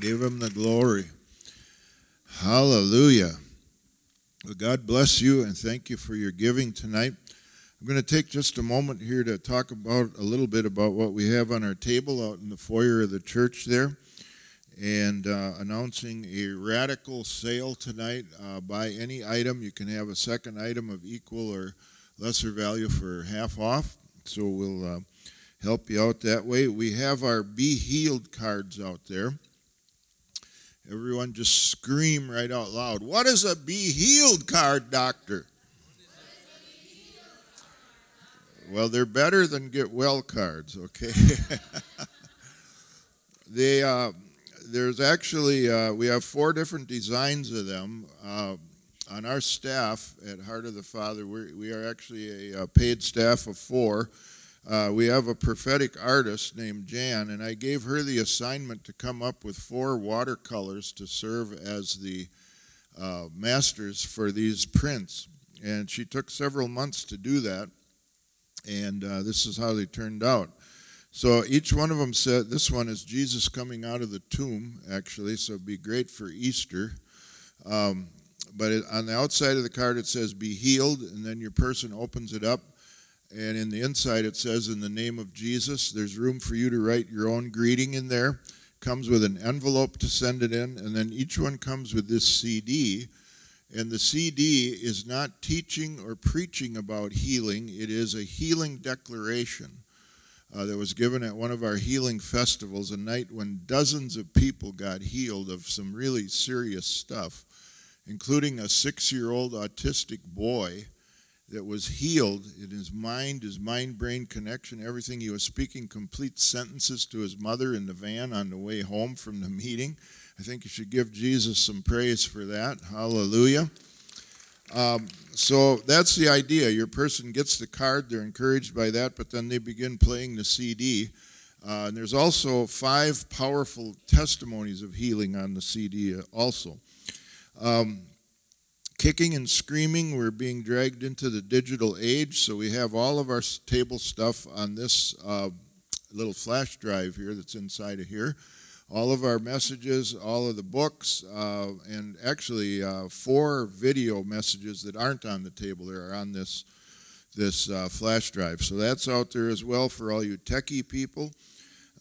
Give him the glory. Hallelujah. Well, God bless you and thank you for your giving tonight. I'm going to take just a moment here to talk about a little bit about what we have on our table out in the foyer of the church there and uh, announcing a radical sale tonight. Uh, buy any item, you can have a second item of equal or lesser value for half off. So we'll uh, help you out that way. We have our Be Healed cards out there. Everyone just scream right out loud. What is a be healed card, doctor? Well, they're better than get well cards, okay? they, uh, there's actually, uh, we have four different designs of them. Uh, on our staff at Heart of the Father, we're, we are actually a, a paid staff of four. Uh, we have a prophetic artist named Jan, and I gave her the assignment to come up with four watercolors to serve as the uh, masters for these prints. And she took several months to do that, and uh, this is how they turned out. So each one of them said, this one is Jesus coming out of the tomb, actually, so it'd be great for Easter. Um, but it, on the outside of the card, it says, Be healed, and then your person opens it up and in the inside, it says, In the name of Jesus. There's room for you to write your own greeting in there. Comes with an envelope to send it in. And then each one comes with this CD. And the CD is not teaching or preaching about healing, it is a healing declaration. Uh, that was given at one of our healing festivals, a night when dozens of people got healed of some really serious stuff, including a six year old autistic boy that was healed in his mind, his mind brain connection, everything. He was speaking complete sentences to his mother in the van on the way home from the meeting. I think you should give Jesus some praise for that. Hallelujah. Um, so that's the idea. Your person gets the card, they're encouraged by that, but then they begin playing the CD. Uh, and there's also five powerful testimonies of healing on the CD, uh, also. Um, kicking and screaming. We're being dragged into the digital age, so we have all of our table stuff on this uh, little flash drive here that's inside of here. All of our messages, all of the books, uh, and actually uh, four video messages that aren't on the table there are on this this uh, flash drive. So that's out there as well for all you techie people.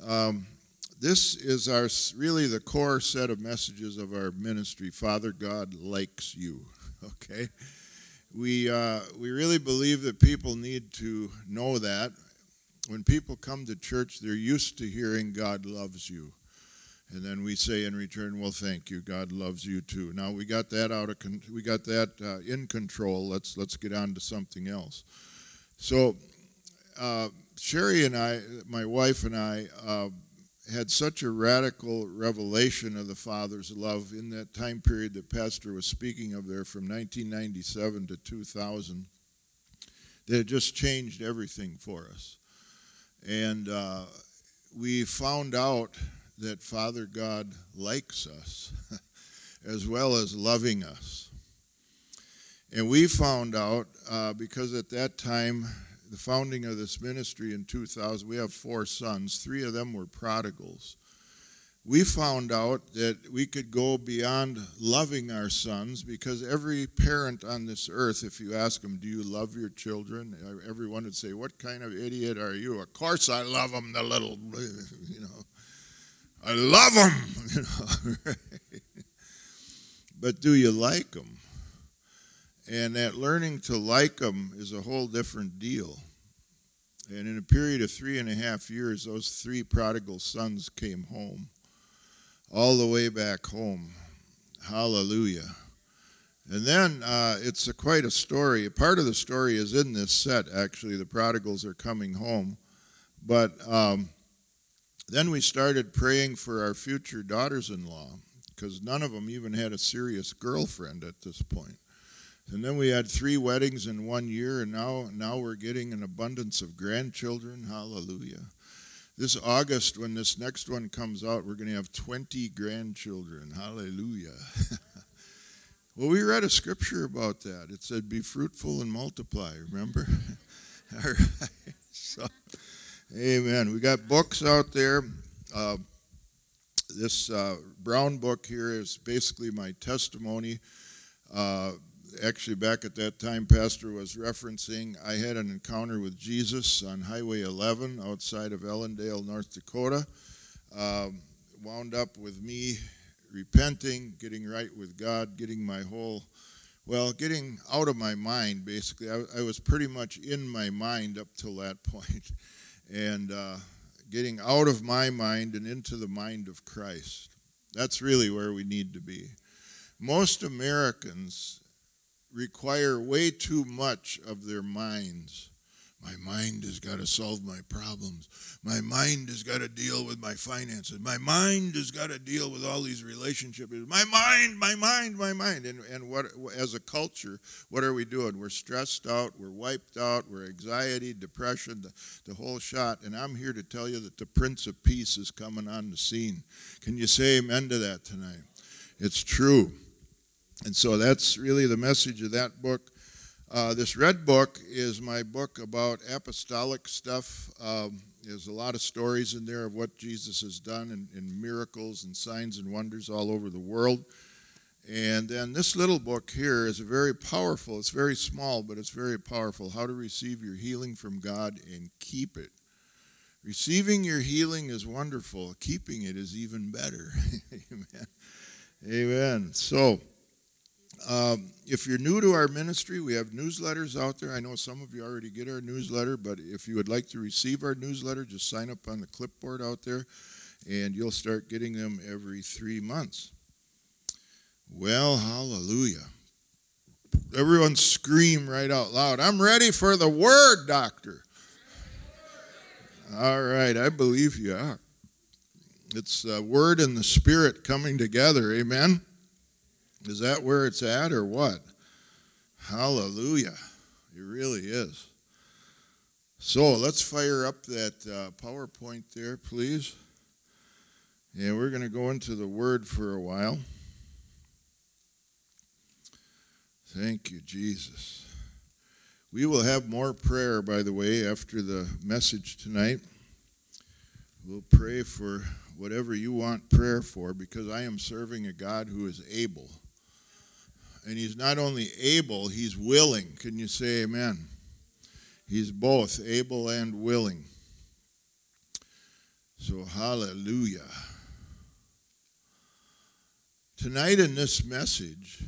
Um, this is our really the core set of messages of our ministry. Father God likes you. okay? We, uh, we really believe that people need to know that. When people come to church, they're used to hearing God loves you. And then we say in return, well, thank you. God loves you too. Now we got that out of con- we got that uh, in control. Let's let's get on to something else. So uh, Sherry and I, my wife and I, uh, had such a radical revelation of the Father's love in that time period that Pastor was speaking of there from 1997 to 2000 that it just changed everything for us. And uh, we found out that Father God likes us as well as loving us. And we found out uh, because at that time the founding of this ministry in 2000, we have four sons. Three of them were prodigals. We found out that we could go beyond loving our sons because every parent on this earth, if you ask them, Do you love your children? everyone would say, What kind of idiot are you? Of course I love them, the little, you know. I love them, you know. but do you like them? And that learning to like them is a whole different deal. And in a period of three and a half years, those three prodigal sons came home, all the way back home. Hallelujah. And then uh, it's a, quite a story. Part of the story is in this set, actually. The prodigals are coming home. But um, then we started praying for our future daughters in law because none of them even had a serious girlfriend at this point. And then we had three weddings in one year, and now, now we're getting an abundance of grandchildren. Hallelujah. This August, when this next one comes out, we're going to have 20 grandchildren. Hallelujah. well, we read a scripture about that. It said, Be fruitful and multiply, remember? All right. So, amen. We got books out there. Uh, This uh, brown book here is basically my testimony. Uh, actually, back at that time, Pastor was referencing I had an encounter with Jesus on Highway 11 outside of Ellendale, North Dakota. Um, wound up with me repenting, getting right with God, getting my whole, well, getting out of my mind, basically. I, I was pretty much in my mind up till that point. And uh, getting out of my mind and into the mind of Christ. That's really where we need to be. Most Americans require way too much of their minds my mind has got to solve my problems. My mind has got to deal with my finances. My mind has got to deal with all these relationships. My mind, my mind, my mind. And, and what, as a culture, what are we doing? We're stressed out. We're wiped out. We're anxiety, depression, the, the whole shot. And I'm here to tell you that the Prince of Peace is coming on the scene. Can you say amen to that tonight? It's true. And so that's really the message of that book. Uh, this red book is my book about apostolic stuff. Um, there's a lot of stories in there of what Jesus has done and, and, miracles and signs and wonders all over the world. And then this little book here is a very powerful, it's very small, but it's very powerful. How to receive your healing from God and keep it. Receiving your healing is wonderful, keeping it is even better. Amen. Amen. So, um, if you're new to our ministry, we have newsletters out there. I know some of you already get our newsletter, but if you would like to receive our newsletter, just sign up on the clipboard out there, and you'll start getting them every three months. Well, hallelujah. Everyone scream right out loud. I'm ready for the word, doctor. All right, I believe you are. It's the word and the spirit coming together. Amen. Is that where it's at or what? Hallelujah. It really is. So let's fire up that uh, PowerPoint there, please. And we're going to go into the Word for a while. Thank you, Jesus. We will have more prayer, by the way, after the message tonight. We'll pray for whatever you want prayer for because I am serving a God who is able. And he's not only able, he's willing. Can you say amen? He's both able and willing. So, hallelujah. Tonight in this message,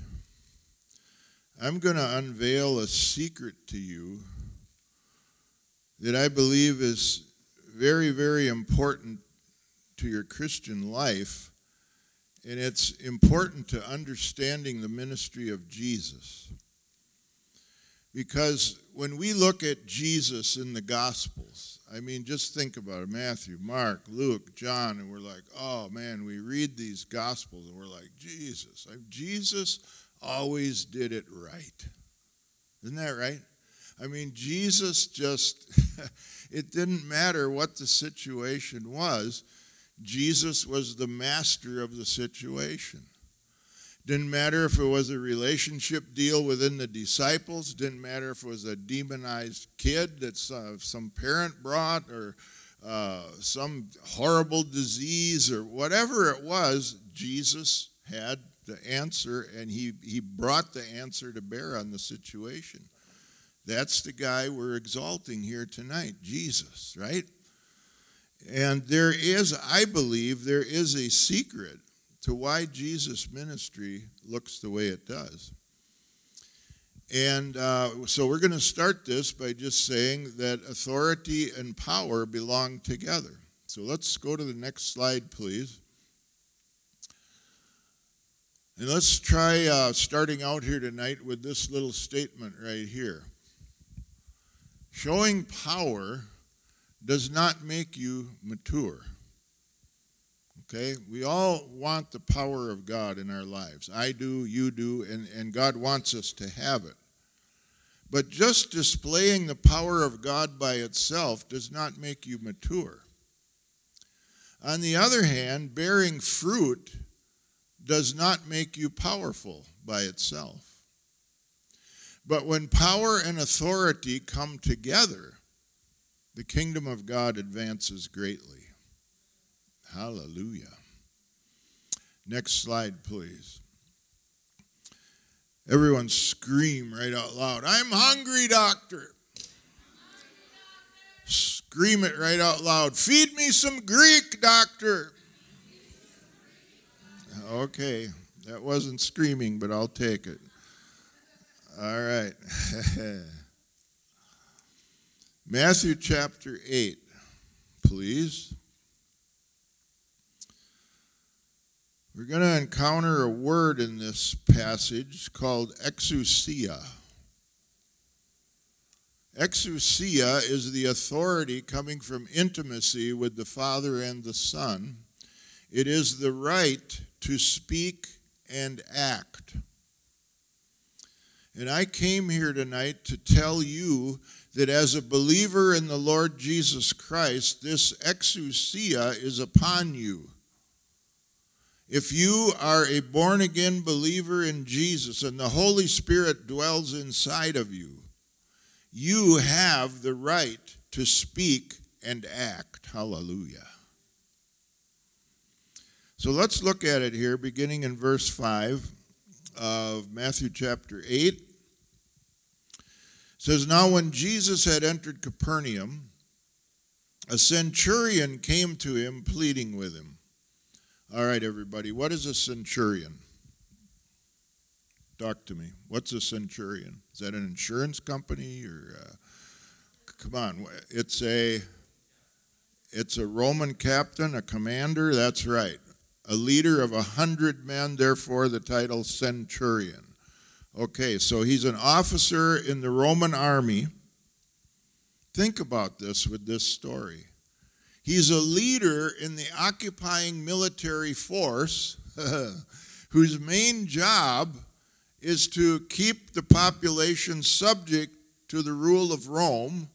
I'm going to unveil a secret to you that I believe is very, very important to your Christian life and it's important to understanding the ministry of Jesus. Because when we look at Jesus in the Gospels, I mean, just think about it Matthew, Mark, Luke, John, and we're like, oh man, we read these Gospels and we're like, Jesus. Jesus always did it right. Isn't that right? I mean, Jesus just, it didn't matter what the situation was Jesus was the master of the situation. Didn't matter if it was a relationship deal within the disciples, didn't matter if it was a demonized kid that uh, some parent brought or uh, some horrible disease or whatever it was, Jesus had the answer and he, he brought the answer to bear on the situation. That's the guy we're exalting here tonight, Jesus, right? And there is, I believe, there is a secret to why Jesus' ministry looks the way it does. And uh, so we're going to start this by just saying that authority and power belong together. So let's go to the next slide, please. And let's try uh, starting out here tonight with this little statement right here. Showing power does not make you mature. Okay? We all want the power of God in our lives. I do, you do, and, and God wants us to have it. But just displaying the power of God by itself does not make you mature. On the other hand, bearing fruit does not make you powerful by itself. But when power and authority come together, the kingdom of God advances greatly. Hallelujah. Next slide, please. Everyone scream right out loud I'm hungry, doctor. Scream it right out loud. Feed me some Greek, doctor. Okay, that wasn't screaming, but I'll take it. All right. Matthew chapter 8, please. We're going to encounter a word in this passage called exousia. Exousia is the authority coming from intimacy with the Father and the Son. It is the right to speak and act. And I came here tonight to tell you that as a believer in the Lord Jesus Christ, this exousia is upon you. If you are a born again believer in Jesus and the Holy Spirit dwells inside of you, you have the right to speak and act. Hallelujah. So let's look at it here, beginning in verse 5 of Matthew chapter 8. Says, Now when Jesus had entered Capernaum, a centurion came to him, pleading with him. All right, everybody, what is a centurion? Talk to me. What's a centurion? Is that an insurance company or? Uh, come on, it's a it's a Roman captain, a commander. That's right, a leader of a hundred men. Therefore, the title centurion. Okay, so he's an officer in the Roman army. Think about this with this story. He's a leader in the occupying military force whose main job is to keep the population subject to the rule of Rome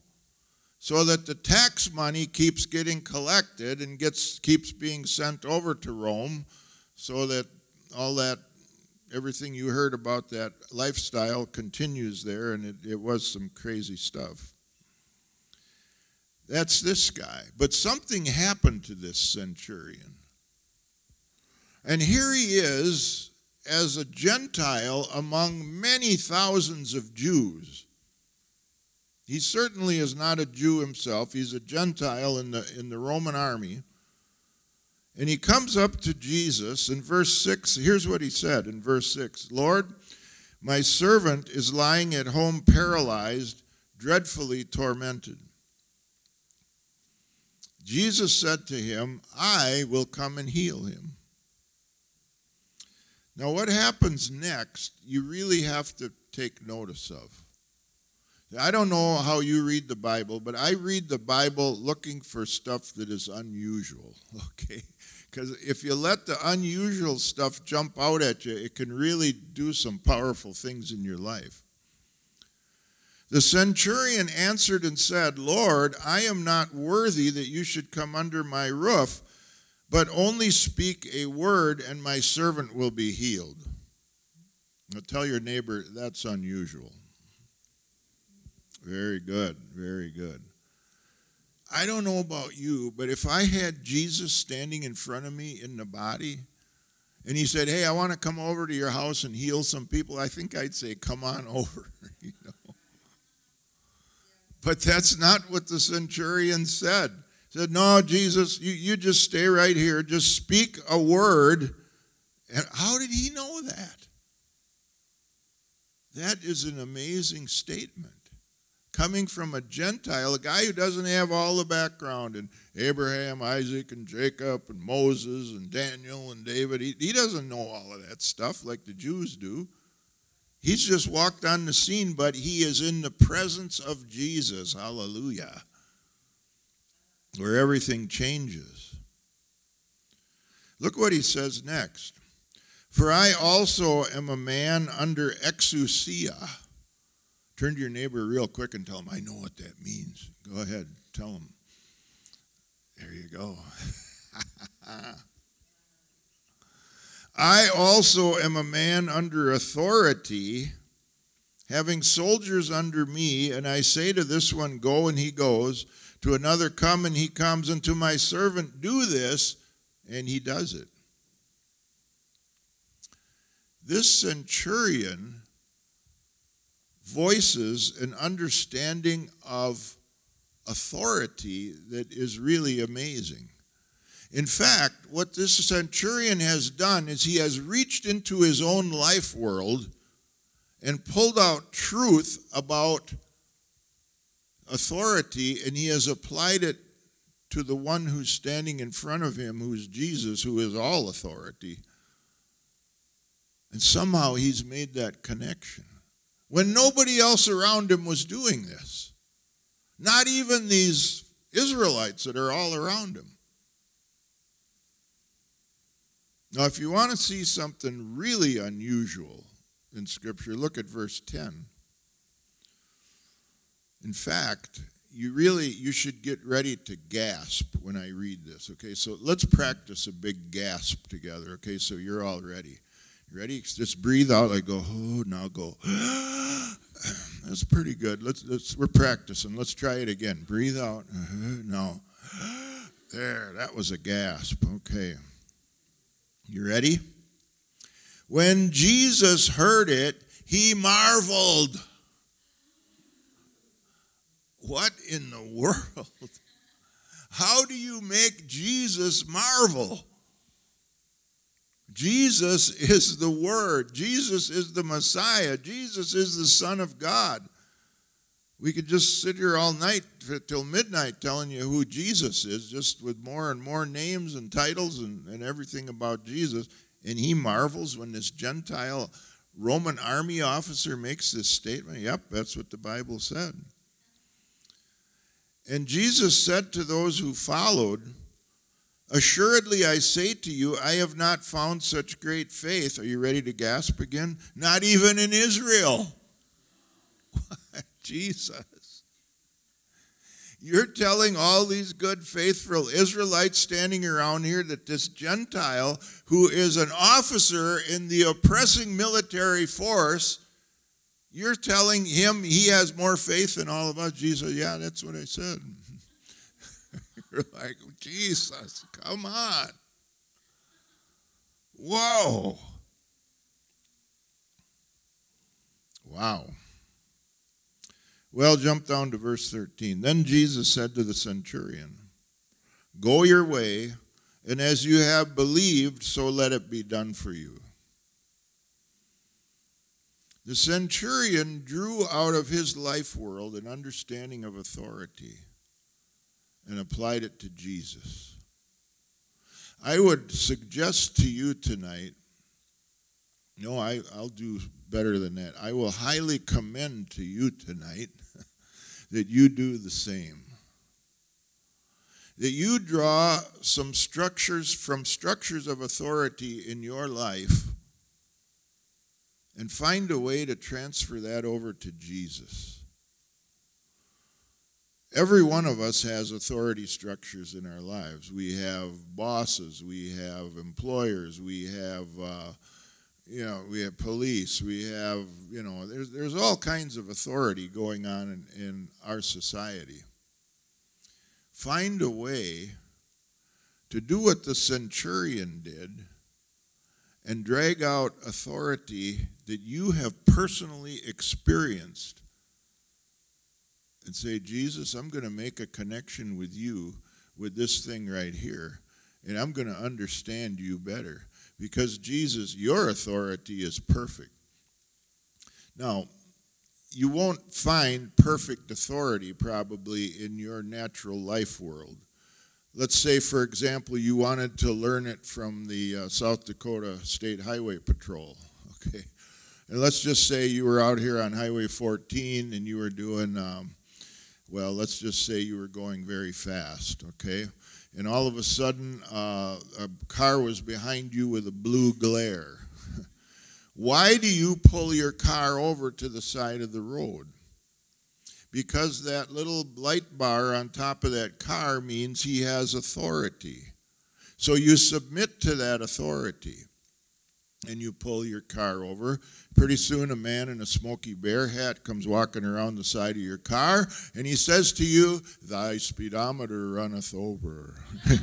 so that the tax money keeps getting collected and gets keeps being sent over to Rome so that all that everything you heard about that lifestyle continues there and it, it was some crazy stuff that's this guy. But something happened to this centurion. And here he is as a Gentile among many thousands of Jews. He certainly is not a Jew himself, he's a Gentile in the, in the Roman army. And he comes up to Jesus in verse 6. Here's what he said in verse 6 Lord, my servant is lying at home paralyzed, dreadfully tormented. Jesus said to him, I will come and heal him. Now, what happens next, you really have to take notice of. I don't know how you read the Bible, but I read the Bible looking for stuff that is unusual, okay? Because if you let the unusual stuff jump out at you, it can really do some powerful things in your life. The centurion answered and said, Lord, I am not worthy that you should come under my roof, but only speak a word, and my servant will be healed. Now tell your neighbor, that's unusual. Very good, very good. I don't know about you, but if I had Jesus standing in front of me in the body, and he said, Hey, I want to come over to your house and heal some people, I think I'd say, Come on over. you know? But that's not what the centurion said. He said, No, Jesus, you, you just stay right here. Just speak a word. And how did he know that? That is an amazing statement. Coming from a Gentile, a guy who doesn't have all the background in Abraham, Isaac, and Jacob, and Moses, and Daniel, and David. He, he doesn't know all of that stuff like the Jews do. He's just walked on the scene, but he is in the presence of Jesus. Hallelujah. Where everything changes. Look what he says next. For I also am a man under exousia. Turn to your neighbor real quick and tell him, I know what that means. Go ahead, tell him. There you go. I also am a man under authority, having soldiers under me, and I say to this one, Go, and he goes, to another, Come, and he comes, and to my servant, Do this, and he does it. this centurion voices an understanding of authority that is really amazing. In fact, what this centurion has done is he has reached into his own life world and pulled out truth about authority and he has applied it to the one who's standing in front of him, who's Jesus, who is all authority. And somehow he's made that connection when nobody else around him was doing this. Not even these Israelites that are all around him. Now, if you want to see something really unusual in Scripture, look at verse 10. In fact, you really you should get ready to gasp when I read this. Okay, so let's practice a big gasp together. Okay, so you're all ready. Ready? Just breathe out. I go, oh, now go. That's pretty good. Let's, let's we're practicing. Let's try it again. Breathe out. Uh-huh. No. There, that was a gasp. Okay. You ready? When Jesus heard it, he marveled. What in the world? How do you make Jesus marvel? Jesus is the Word. Jesus is the Messiah. Jesus is the Son of God. We could just sit here all night till midnight telling you who Jesus is, just with more and more names and titles and, and everything about Jesus. And he marvels when this Gentile Roman army officer makes this statement. Yep, that's what the Bible said. And Jesus said to those who followed, Assuredly, I say to you, I have not found such great faith. Are you ready to gasp again? Not even in Israel. Jesus. You're telling all these good, faithful Israelites standing around here that this Gentile, who is an officer in the oppressing military force, you're telling him he has more faith than all of us. Jesus, yeah, that's what I said. You're like, Jesus, come on. Whoa. Wow. Well, jump down to verse 13. Then Jesus said to the centurion, Go your way, and as you have believed, so let it be done for you. The centurion drew out of his life world an understanding of authority and applied it to Jesus. I would suggest to you tonight, no, I, I'll do better than that. I will highly commend to you tonight that you do the same. That you draw some structures from structures of authority in your life and find a way to transfer that over to Jesus. Every one of us has authority structures in our lives. We have bosses, we have employers, we have uh, you know, we have police, we have, you know, there's, there's all kinds of authority going on in, in our society. Find a way to do what the centurion did and drag out authority that you have personally experienced and say, Jesus, I'm going to make a connection with you with this thing right here, and I'm going to understand you better because Jesus, your authority is perfect. Now, you won't find perfect authority probably in your natural life world. Let's say, for example, you wanted to learn it from the uh, South Dakota State Highway Patrol. Okay. And let's just say you were out here on Highway 14 and you were doing, um, well, let's just say you were going very fast. Okay and all of a sudden uh, a car was behind you with a blue glare. Why do you pull your car over to the side of the road? Because that little light bar on top of that car means he has authority. So you submit to that authority and you pull your car over. Pretty soon, a man in a Smokey Bear hat comes walking around the side of your car, and he says to you, Thy speedometer runneth over.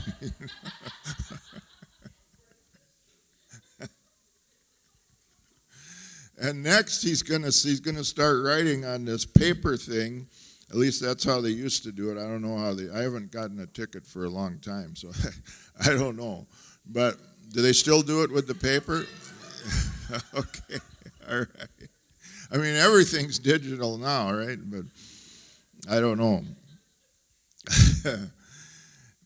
and next he's gonna he's gonna start writing on this paper thing. At least that's how they used to do it. I don't know how they. I haven't gotten a ticket for a long time, so I don't know. But do they still do it with the paper? okay, all right. I mean, everything's digital now, right? But I don't know.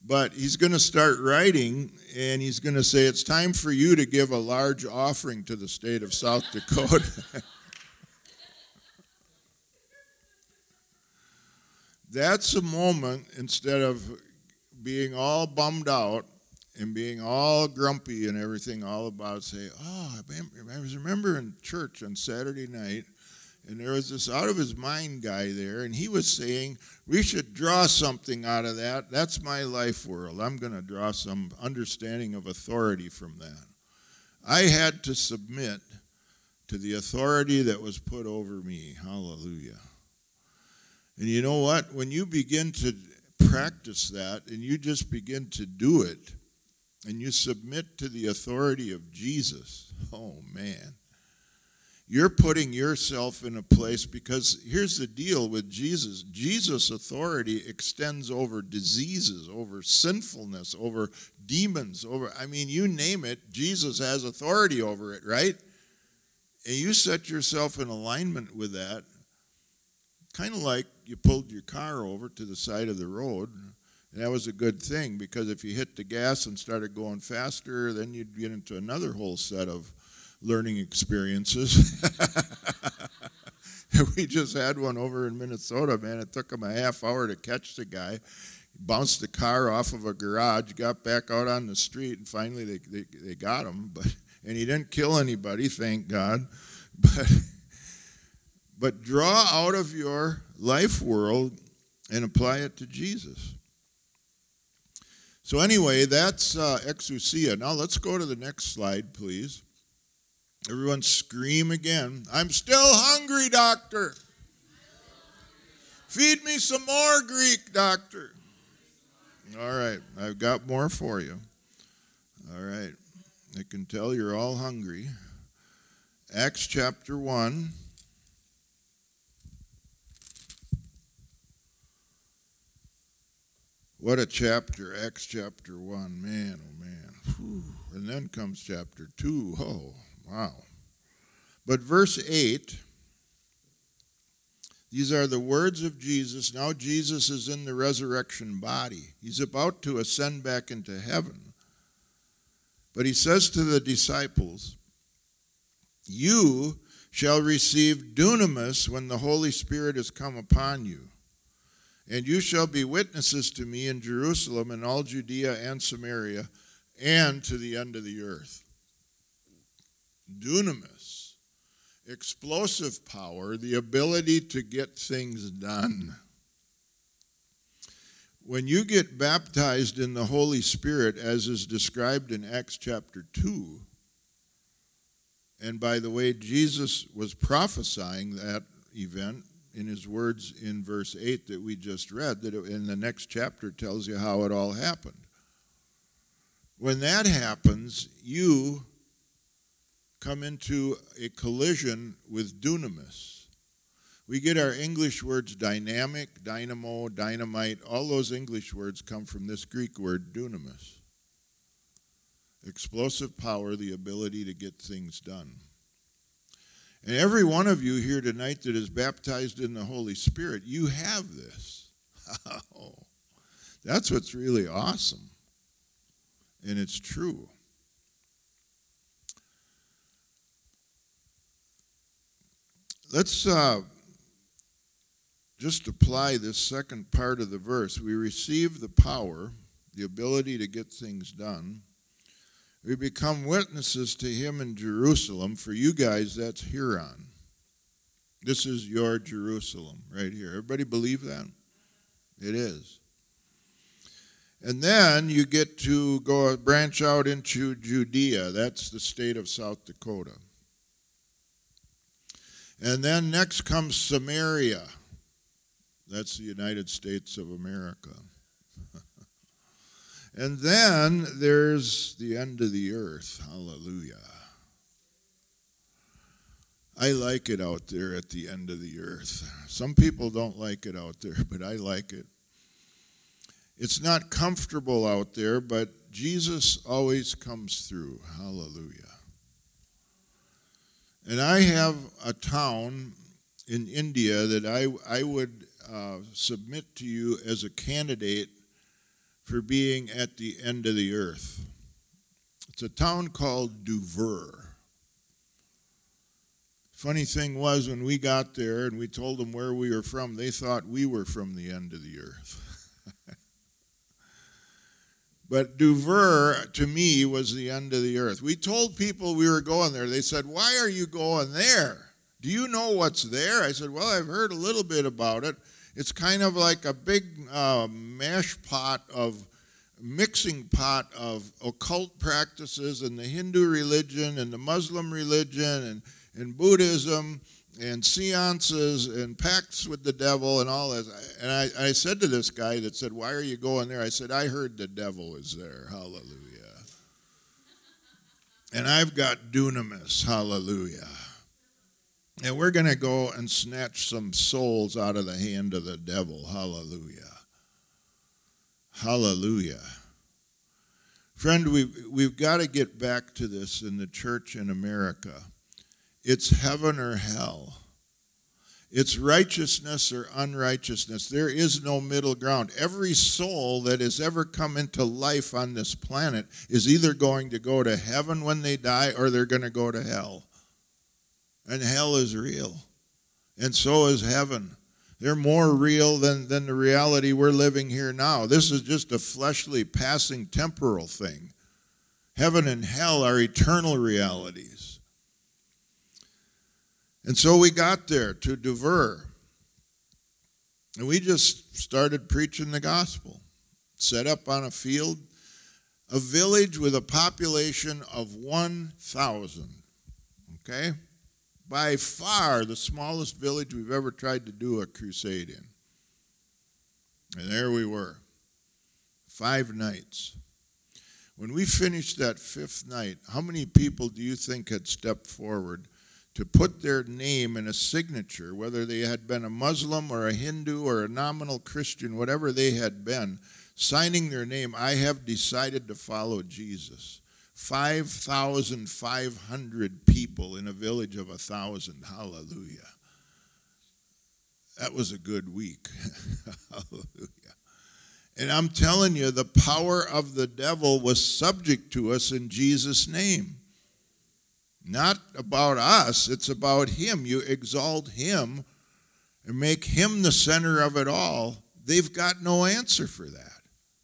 but he's going to start writing and he's going to say, It's time for you to give a large offering to the state of South Dakota. That's a moment instead of being all bummed out and being all grumpy and everything all about say, oh, I was remembering church on Saturday night, and there was this out of his mind guy there, and he was saying, we should draw something out of that. That's my life world. I'm going to draw some understanding of authority from that. I had to submit to the authority that was put over me. Hallelujah. And you know what? When you begin to practice that and you just begin to do it and you submit to the authority of Jesus, oh man you're putting yourself in a place because here's the deal with Jesus Jesus' authority extends over diseases, over sinfulness, over demons, over, I mean, you name it, Jesus has authority over it, right? And you set yourself in alignment with that, kind of like you pulled your car over to the side of the road. And that was a good thing because if you hit the gas and started going faster, then you'd get into another whole set of learning experiences. we just had one over in Minnesota, man. It took him a half hour to catch the guy. He bounced the car off of a garage, got back out on the street, and finally they, they, they got him. But and he didn't kill anybody, thank God. But but draw out of your life world and apply it to Jesus. So anyway, that's uh, exousia. Now let's go to the next slide, please. Everyone scream again. I'm still hungry, doctor. Feed me some more Greek, doctor. All right, I've got more for you. All right, I can tell you're all hungry. Acts chapter 1. What a chapter, Acts chapter 1. Man, oh man. Whew. And then comes chapter 2. Oh. Wow. But verse 8, these are the words of Jesus. Now Jesus is in the resurrection body. He's about to ascend back into heaven. But he says to the disciples, You shall receive dunamis when the Holy Spirit has come upon you. And you shall be witnesses to me in Jerusalem and all Judea and Samaria and to the end of the earth dunamis, explosive power, the ability to get things done. When you get baptized in the Holy Spirit, as is described in Acts chapter 2, and by the way, Jesus was prophesying that event in his words in verse 8 that we just read, that in the next chapter tells you how it all happened. When that happens, you come into a collision with dunamis. We get our English words dynamic, dynamo, dynamite. All those English words come from this Greek word dunamis. Explosive power, the ability to get things done. And every one of you here tonight that is baptized in the Holy Spirit, you have this. Oh, that's what's really awesome. And it's true. Let's uh, just apply this second part of the verse. We receive the power, the ability to get things done. We become witnesses to him in Jerusalem. For you guys, that's Huron. This is your Jerusalem right here. Everybody believe that? It is. And then you get to go branch out into Judea. That's the state of South Dakota. And then next comes Samaria. That's the United States of America. And then there's the end of the earth. Hallelujah. I like it out there at the end of the earth. Some people don't like it out there, but I like it. It's not comfortable out there, but Jesus always comes through. Hallelujah. And I have a town in India that I, I would uh, submit to you as a candidate for being at the end of the earth. It's a town called Duvur. Funny thing was, when we got there and we told them where we were from, they thought we were from the end of the earth. But Duvur, to me, was the end of the earth. We told people we were going there. They said, Why are you going there? Do you know what's there? I said, Well, I've heard a little bit about it. It's kind of like a big uh, mash pot of mixing pot of occult practices and the Hindu religion and the Muslim religion and, and Buddhism and seances and pacts with the devil and all this. And I, I said to this guy that said, Why are you going there? I said, I heard the devil is there. Hallelujah. And I've got dunamis. Hallelujah. And we're going to go and snatch some souls out of the hand of the devil. Hallelujah. Hallelujah. Friend, we've, we've got to get back to this in the church in America. It's heaven or hell. It's righteousness or unrighteousness. There is no middle ground. Every soul that has ever come into life on this planet is either going to go to heaven when they die or they're going to go to hell. And hell is real. And so is heaven. They're more real than, than the reality we're living here now. This is just a fleshly, passing, temporal thing. Heaven and hell are eternal realities. And so we got there to Duvur. And we just started preaching the gospel. Set up on a field, a village with a population of 1,000. Okay? By far the smallest village we've ever tried to do a crusade in. And there we were. Five nights. When we finished that fifth night, how many people do you think had stepped forward to put their name in a signature, whether they had been a Muslim or a Hindu or a nominal Christian, whatever they had been, signing their name, I have decided to follow Jesus. 5,500 people in a village of a thousand. Hallelujah. That was a good week. Hallelujah. And I'm telling you, the power of the devil was subject to us in Jesus' name not about us, it's about Him. You exalt Him and make Him the center of it all. They've got no answer for that.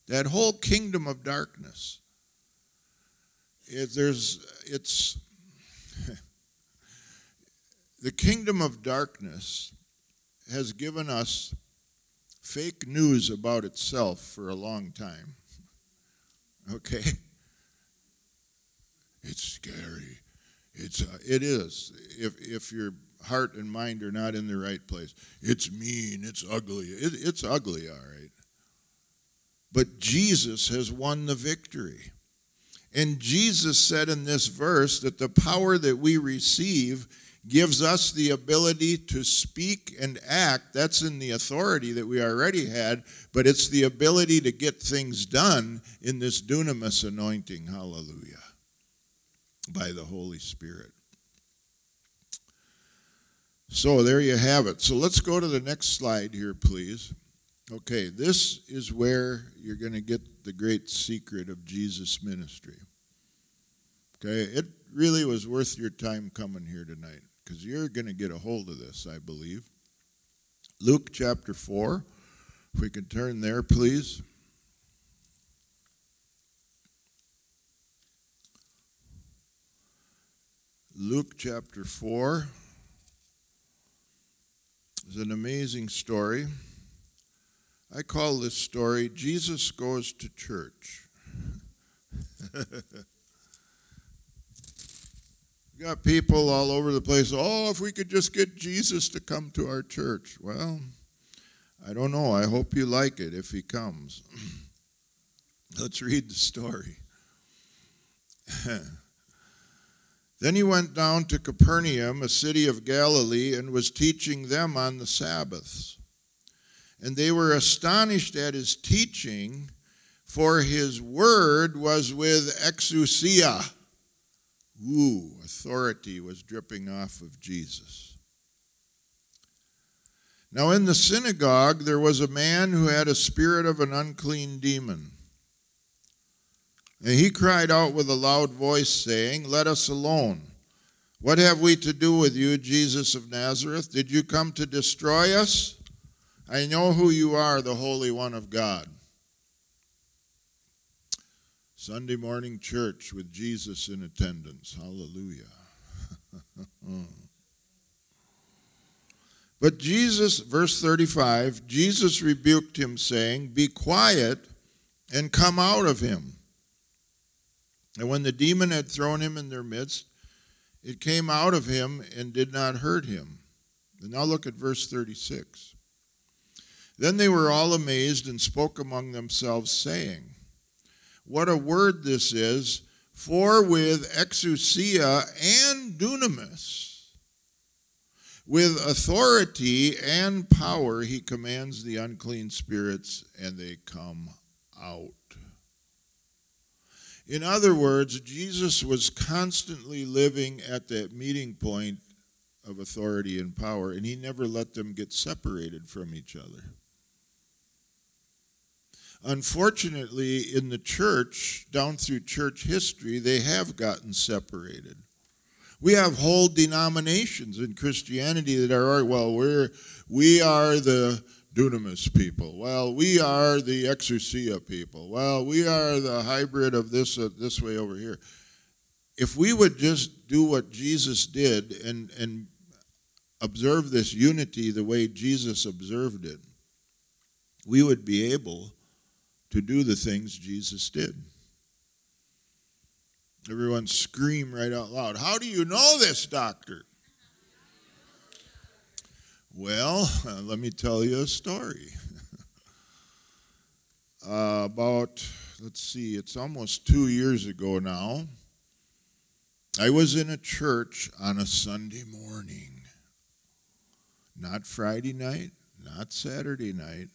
That whole kingdom of darkness. It, there's, it's, the kingdom of darkness has given us fake news about itself for a long time. Okay? It's scary. It's uh, it is if if your heart and mind are not in the right place. It's mean. It's ugly. It, it's ugly, all right. But Jesus has won the victory. And Jesus said in this verse that the power that we receive gives us the ability to speak and act. That's in the authority that we already had, but it's the ability to get things done in this dunamis anointing. Hallelujah by the Holy Spirit. So there you have it. So let's go to the next slide here, please. Okay, this is where you're going to get the great secret of Jesus' ministry. Okay, it really was worth your time coming here tonight because you're going to get a hold of this, I believe. Luke chapter 4, if we can turn there, please. Luke chapter 4 is an amazing story. I call this story Jesus Goes to Church. got people all over the place. Oh, if we could just get Jesus to come to our church. Well, I don't know. I hope you like it if he comes. Let's read the story. Then he went down to Capernaum, a city of Galilee, and was teaching them on the Sabbaths. And they were astonished at his teaching, for his word was with exousia. Ooh, authority was dripping off of Jesus. Now, in the synagogue, there was a man who had a spirit of an unclean demon. And he cried out with a loud voice, saying, Let us alone. What have we to do with you, Jesus of Nazareth? Did you come to destroy us? I know who you are, the Holy One of God. Sunday morning church with Jesus in attendance. Hallelujah. but Jesus, verse 35, Jesus rebuked him, saying, Be quiet and come out of him. And when the demon had thrown him in their midst, it came out of him and did not hurt him. And now look at verse 36. Then they were all amazed and spoke among themselves, saying, What a word this is! For with exousia and dunamis, with authority and power, he commands the unclean spirits, and they come out. In other words, Jesus was constantly living at that meeting point of authority and power, and he never let them get separated from each other. Unfortunately, in the church, down through church history, they have gotten separated. We have whole denominations in Christianity that are, well, we're, we are the dunamis people. Well, we are the exousia people. Well, we are the hybrid of this uh, this way over here. If we would just do what Jesus did and and observe this unity the way Jesus observed it, we would be able to do the things Jesus did. Everyone scream right out loud. How do you know this, doctor? Well, let me tell you a story. uh, about, let's see, it's almost two years ago now. I was in a church on a Sunday morning. Not Friday night, not Saturday night,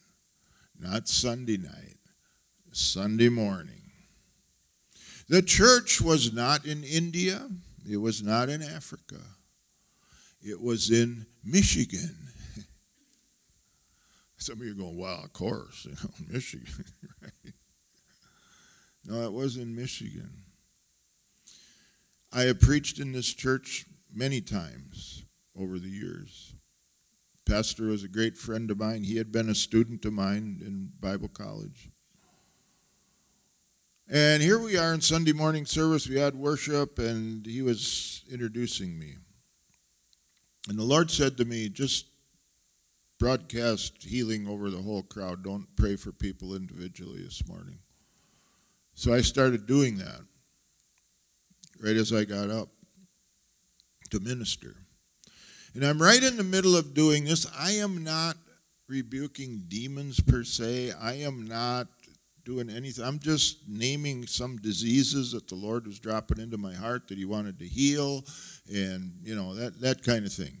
not Sunday night, Sunday morning. The church was not in India, it was not in Africa, it was in Michigan. Some of you are going, wow, of course, you know, Michigan, right? No, it was in Michigan. I have preached in this church many times over the years. Pastor was a great friend of mine. He had been a student of mine in Bible college. And here we are in Sunday morning service. We had worship, and he was introducing me. And the Lord said to me, just broadcast healing over the whole crowd. Don't pray for people individually this morning. So I started doing that right as I got up to minister. And I'm right in the middle of doing this. I am not rebuking demons per se. I am not doing anything. I'm just naming some diseases that the Lord was dropping into my heart that He wanted to heal and, you know, that, that kind of thing.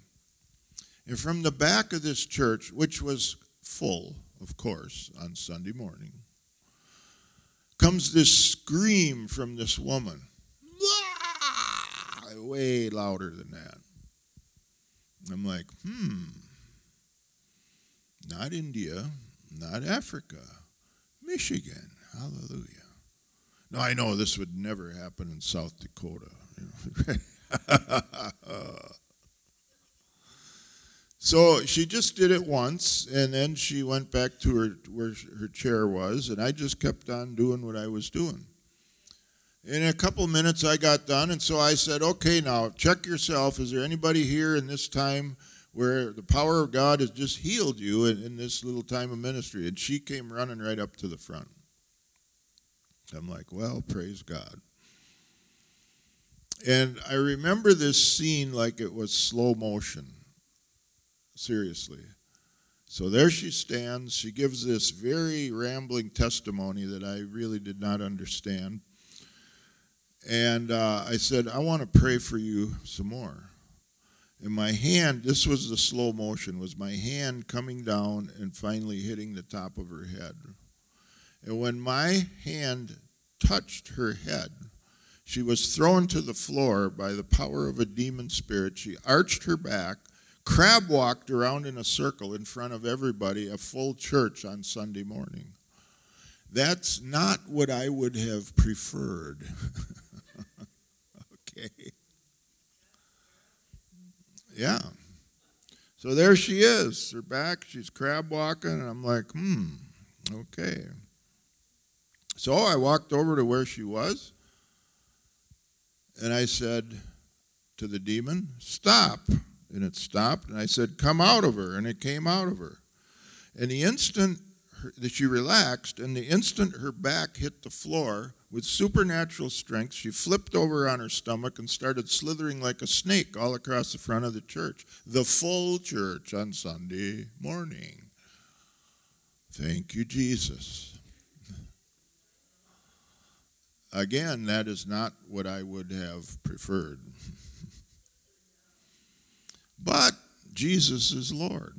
And from the back of this church, which was full, of course, on Sunday morning, comes this scream from this woman. Way louder than that. I'm like, hmm, not India, not Africa, Michigan. Hallelujah. Now, I know this would never happen in South Dakota. So she just did it once, and then she went back to her where her chair was, and I just kept on doing what I was doing. In a couple minutes, I got done, and so I said, "Okay, now check yourself. Is there anybody here in this time where the power of God has just healed you in, in this little time of ministry?" And she came running right up to the front. I'm like, "Well, praise God." And I remember this scene like it was slow motion seriously. So there she stands. She gives this very rambling testimony that I really did not understand. And uh, I said, I want to pray for you some more. And my hand, this was the slow motion, was my hand coming down and finally hitting the top of her head. And when my hand touched her head, she was thrown to the floor by the power of a demon spirit. She arched her back, crab walked around in a circle in front of everybody, a full church on Sunday morning. That's not what I would have preferred. okay. Yeah. So there she is, her back, she's crab walking, and I'm like, hmm, okay. So I walked over to where she was, and I said to the demon, Stop. And it stopped, and I said, Come out of her. And it came out of her. And the instant that she relaxed, and the instant her back hit the floor, with supernatural strength, she flipped over on her stomach and started slithering like a snake all across the front of the church. The full church on Sunday morning. Thank you, Jesus. Again, that is not what I would have preferred. but Jesus is Lord.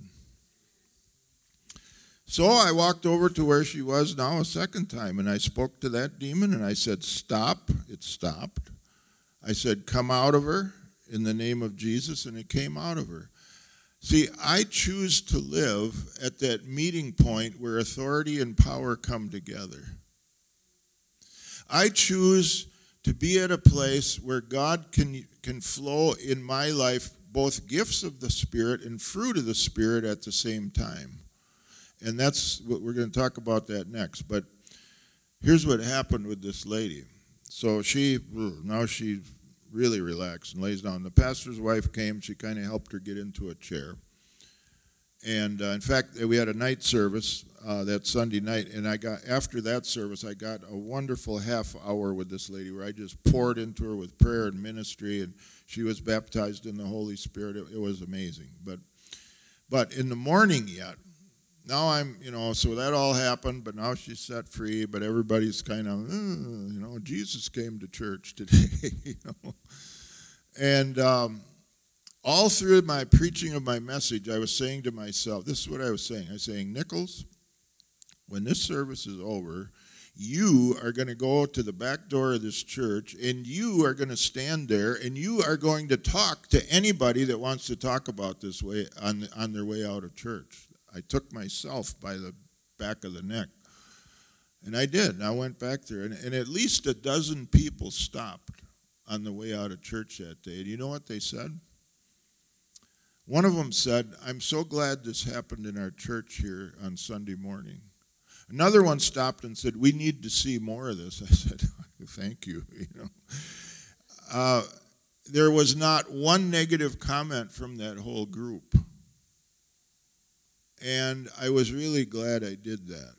So I walked over to where she was now a second time, and I spoke to that demon, and I said, Stop. It stopped. I said, Come out of her in the name of Jesus, and it came out of her. See, I choose to live at that meeting point where authority and power come together. I choose to be at a place where God can, can flow in my life both gifts of the Spirit and fruit of the Spirit at the same time and that's what we're going to talk about that next. But here's what happened with this lady. So she now she really relaxed and lays down. The pastor's wife came. She kind of helped her get into a chair. And uh, in fact, we had a night service uh, that Sunday night, and I got after that service, I got a wonderful half hour with this lady where I just poured into her with prayer and ministry, and she was baptized in the Holy Spirit. It, it was amazing. But but in the morning yet, now I'm, you know, so that all happened, but now she's set free. But everybody's kind of, uh, you know, Jesus came to church today, you know. And um, all through my preaching of my message, I was saying to myself, this is what I was saying. I was saying, Nichols, when this service is over, you are going to go to the back door of this church and you are going to stand there and you are going to talk to anybody that wants to talk about this way on, on their way out of church. I took myself by the back of the neck. And I did. And I went back there, and, and at least a dozen people stopped on the way out of church that day. And you know what they said? One of them said, I'm so glad this happened in our church here on Sunday morning. Another one stopped and said, We need to see more of this. I said, Thank you. You know, uh, there was not one negative comment from that whole group. And I was really glad I did that.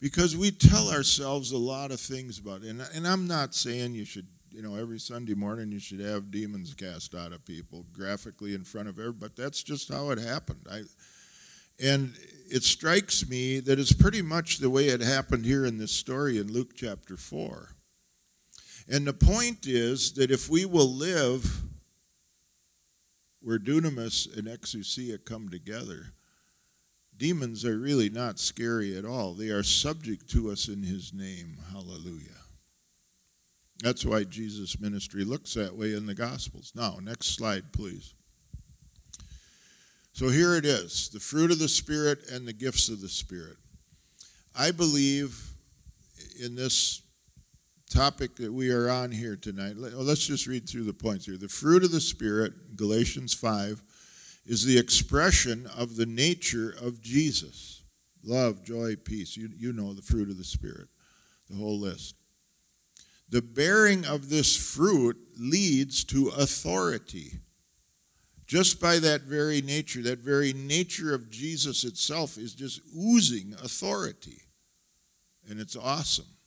Because we tell ourselves a lot of things about it. And, and I'm not saying you should, you know, every Sunday morning you should have demons cast out of people graphically in front of everybody, but that's just how it happened. I, and it strikes me that it's pretty much the way it happened here in this story in Luke chapter 4. And the point is that if we will live where dunamis and exousia come together, demons are really not scary at all. They are subject to us in his name. Hallelujah. That's why Jesus' ministry looks that way in the Gospels. Now, next slide, please. So here it is the fruit of the Spirit and the gifts of the Spirit. I believe in this topic that we are on here tonight, oh, let's just read through the points here. The fruit of the Spirit, Galatians 5, is the expression of the nature of Jesus love, joy, peace. You, you know the fruit of the Spirit, the whole list. The bearing of this fruit leads to authority. Just by that very nature, that very nature of Jesus itself is just oozing authority. And it's awesome.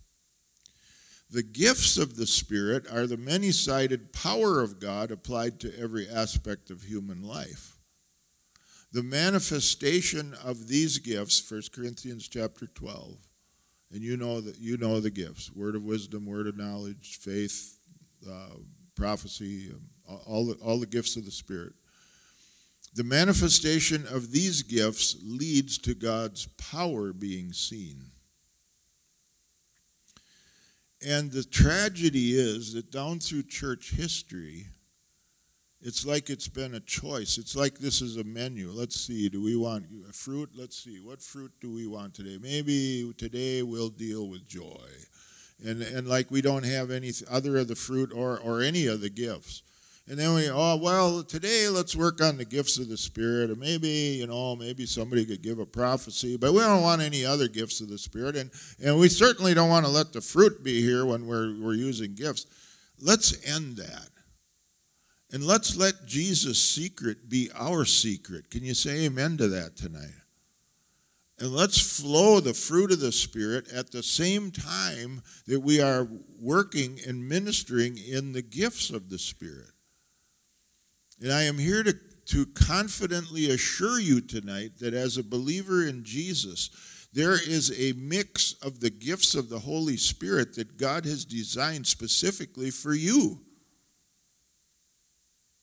The gifts of the Spirit are the many sided power of God applied to every aspect of human life. The manifestation of these gifts, 1 Corinthians chapter 12, And you know that you know the gifts: word of wisdom, word of knowledge, faith, uh, prophecy, um, all the, all the gifts of the Spirit. The manifestation of these gifts leads to God's power being seen. And the tragedy is that down through church history, it's like it's been a choice. It's like this is a menu. Let's see, do we want a fruit? Let's see, what fruit do we want today? Maybe today we'll deal with joy. And, and like we don't have any other of the fruit or, or any of the gifts. And then we, oh, well, today let's work on the gifts of the Spirit. Or maybe, you know, maybe somebody could give a prophecy, but we don't want any other gifts of the Spirit. And, and we certainly don't want to let the fruit be here when we're, we're using gifts. Let's end that. And let's let Jesus' secret be our secret. Can you say amen to that tonight? And let's flow the fruit of the Spirit at the same time that we are working and ministering in the gifts of the Spirit. And I am here to, to confidently assure you tonight that as a believer in Jesus, there is a mix of the gifts of the Holy Spirit that God has designed specifically for you.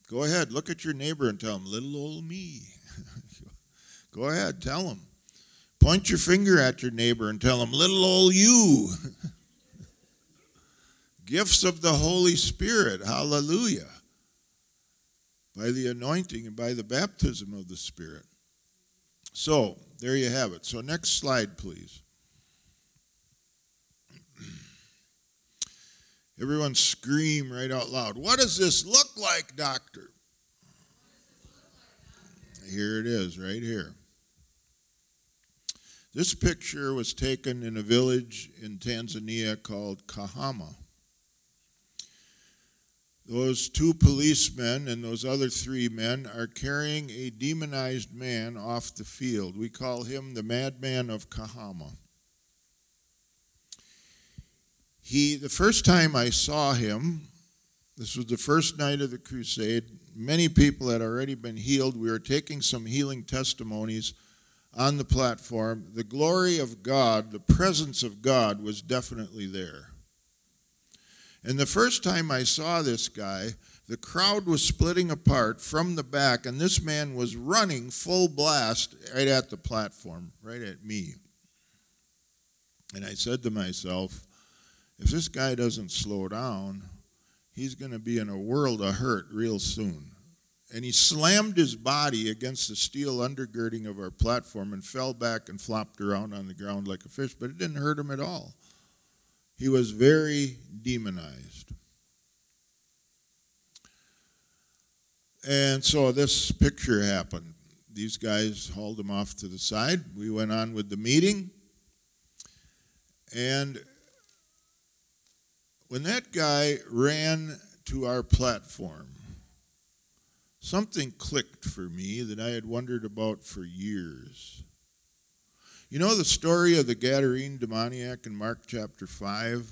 Go ahead, look at your neighbor and tell him, little old me. Go ahead, tell him. Point your finger at your neighbor and tell him, little old you. Gifts of the Holy Spirit. Hallelujah by the anointing and by the baptism of the Spirit. So, there you have it. So, next slide, please. Everyone scream right out loud. What does this look like, doctor? Here it is, right here. This picture was taken in a village in Tanzania called Kahama those two policemen and those other three men are carrying a demonized man off the field. We call him the madman of Kahama. He, the first time I saw him, this was the first night of the crusade. Many people had already been healed. We were taking some healing testimonies on the platform. The glory of God, the presence of God was definitely there. And the first time I saw this guy, the crowd was splitting apart from the back, and this man was running full blast right at the platform, right at me. And I said to myself, if this guy doesn't slow down, he's going to be in a world of hurt real soon. And he slammed his body against the steel undergirding of our platform and fell back and flopped around on the ground like a fish, but it didn't hurt him at all. He was very demonized. And so this picture happened. These guys hauled him off to the side. We went on with the meeting. And when that guy ran to our platform, something clicked for me that I had wondered about for years. You know the story of the Gadarene demoniac in Mark chapter 5?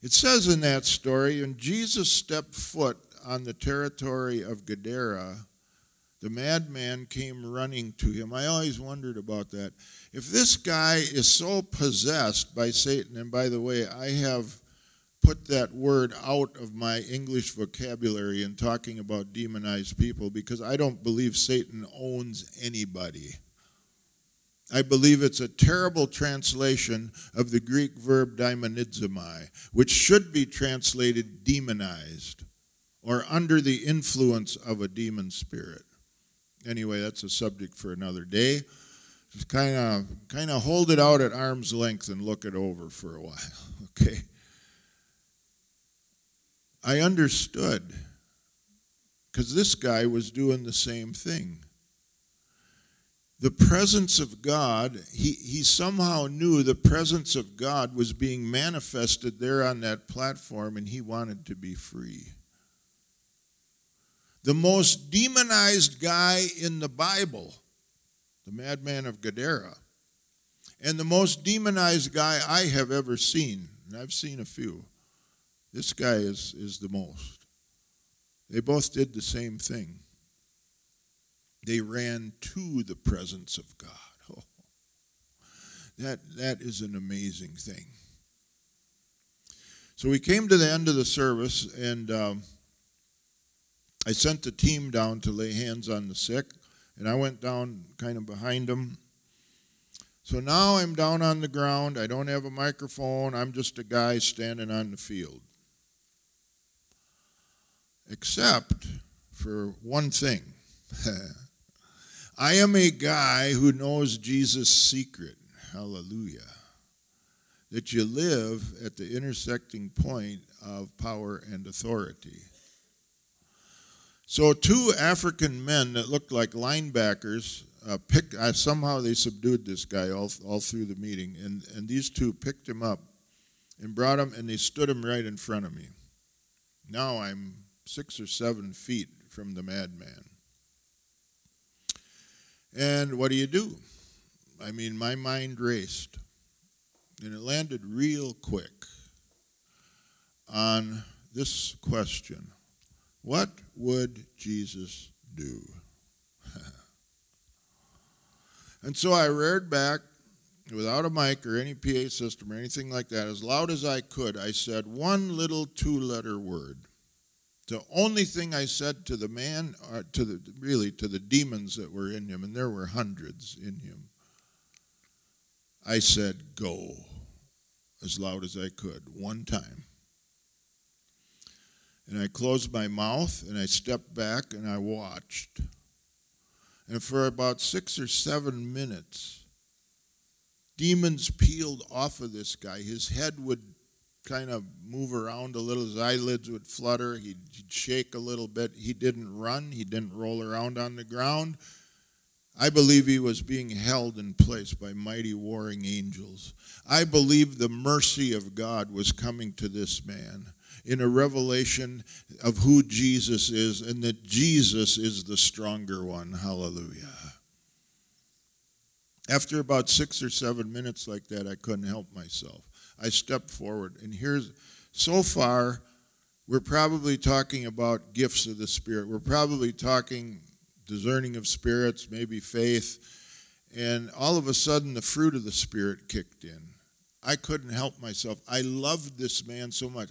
It says in that story, when Jesus stepped foot on the territory of Gadara, the madman came running to him. I always wondered about that. If this guy is so possessed by Satan, and by the way, I have put that word out of my English vocabulary in talking about demonized people because I don't believe Satan owns anybody. I believe it's a terrible translation of the Greek verb daimonizomai, which should be translated demonized or under the influence of a demon spirit. Anyway, that's a subject for another day. Just kind of kind of hold it out at arm's length and look it over for a while, okay? I understood because this guy was doing the same thing the presence of God, he, he somehow knew the presence of God was being manifested there on that platform, and he wanted to be free. The most demonized guy in the Bible, the madman of Gadara, and the most demonized guy I have ever seen, and I've seen a few, this guy is, is the most. They both did the same thing. They ran to the presence of God. Oh. That, that is an amazing thing. So we came to the end of the service, and um, I sent the team down to lay hands on the sick, and I went down kind of behind them. So now I'm down on the ground. I don't have a microphone. I'm just a guy standing on the field. Except for one thing I am a guy who knows Jesus' secret. Hallelujah. That you live at the intersecting point of power and authority. So, two African men that looked like linebackers uh, picked, uh, somehow they subdued this guy all, all through the meeting, and, and these two picked him up and brought him, and they stood him right in front of me. Now I'm six or seven feet from the madman. And what do you do? I mean, my mind raced, and it landed real quick on this question What would Jesus do? and so I reared back without a mic or any PA system or anything like that, as loud as I could. I said one little two letter word the only thing I said to the man, or uh, to the really to the demons that were in him, and there were hundreds in him, I said, "Go," as loud as I could, one time. And I closed my mouth and I stepped back and I watched. And for about six or seven minutes, demons peeled off of this guy. His head would kind of move around a little. His eyelids would flutter. He'd, he'd, shake a little bit. He didn't run. He didn't roll around on the ground. I believe he was being held in place by mighty warring angels. I believe the mercy of God was coming to this man in a revelation of who Jesus is and that Jesus is the stronger one. Hallelujah. After about six or seven minutes like that, I couldn't help myself. I stepped forward. And here's, so far, we're probably talking about gifts of the Spirit. We're probably talking discerning of spirits, maybe faith. And all of a sudden, the fruit of the Spirit kicked in. I couldn't help myself. I loved this man so much.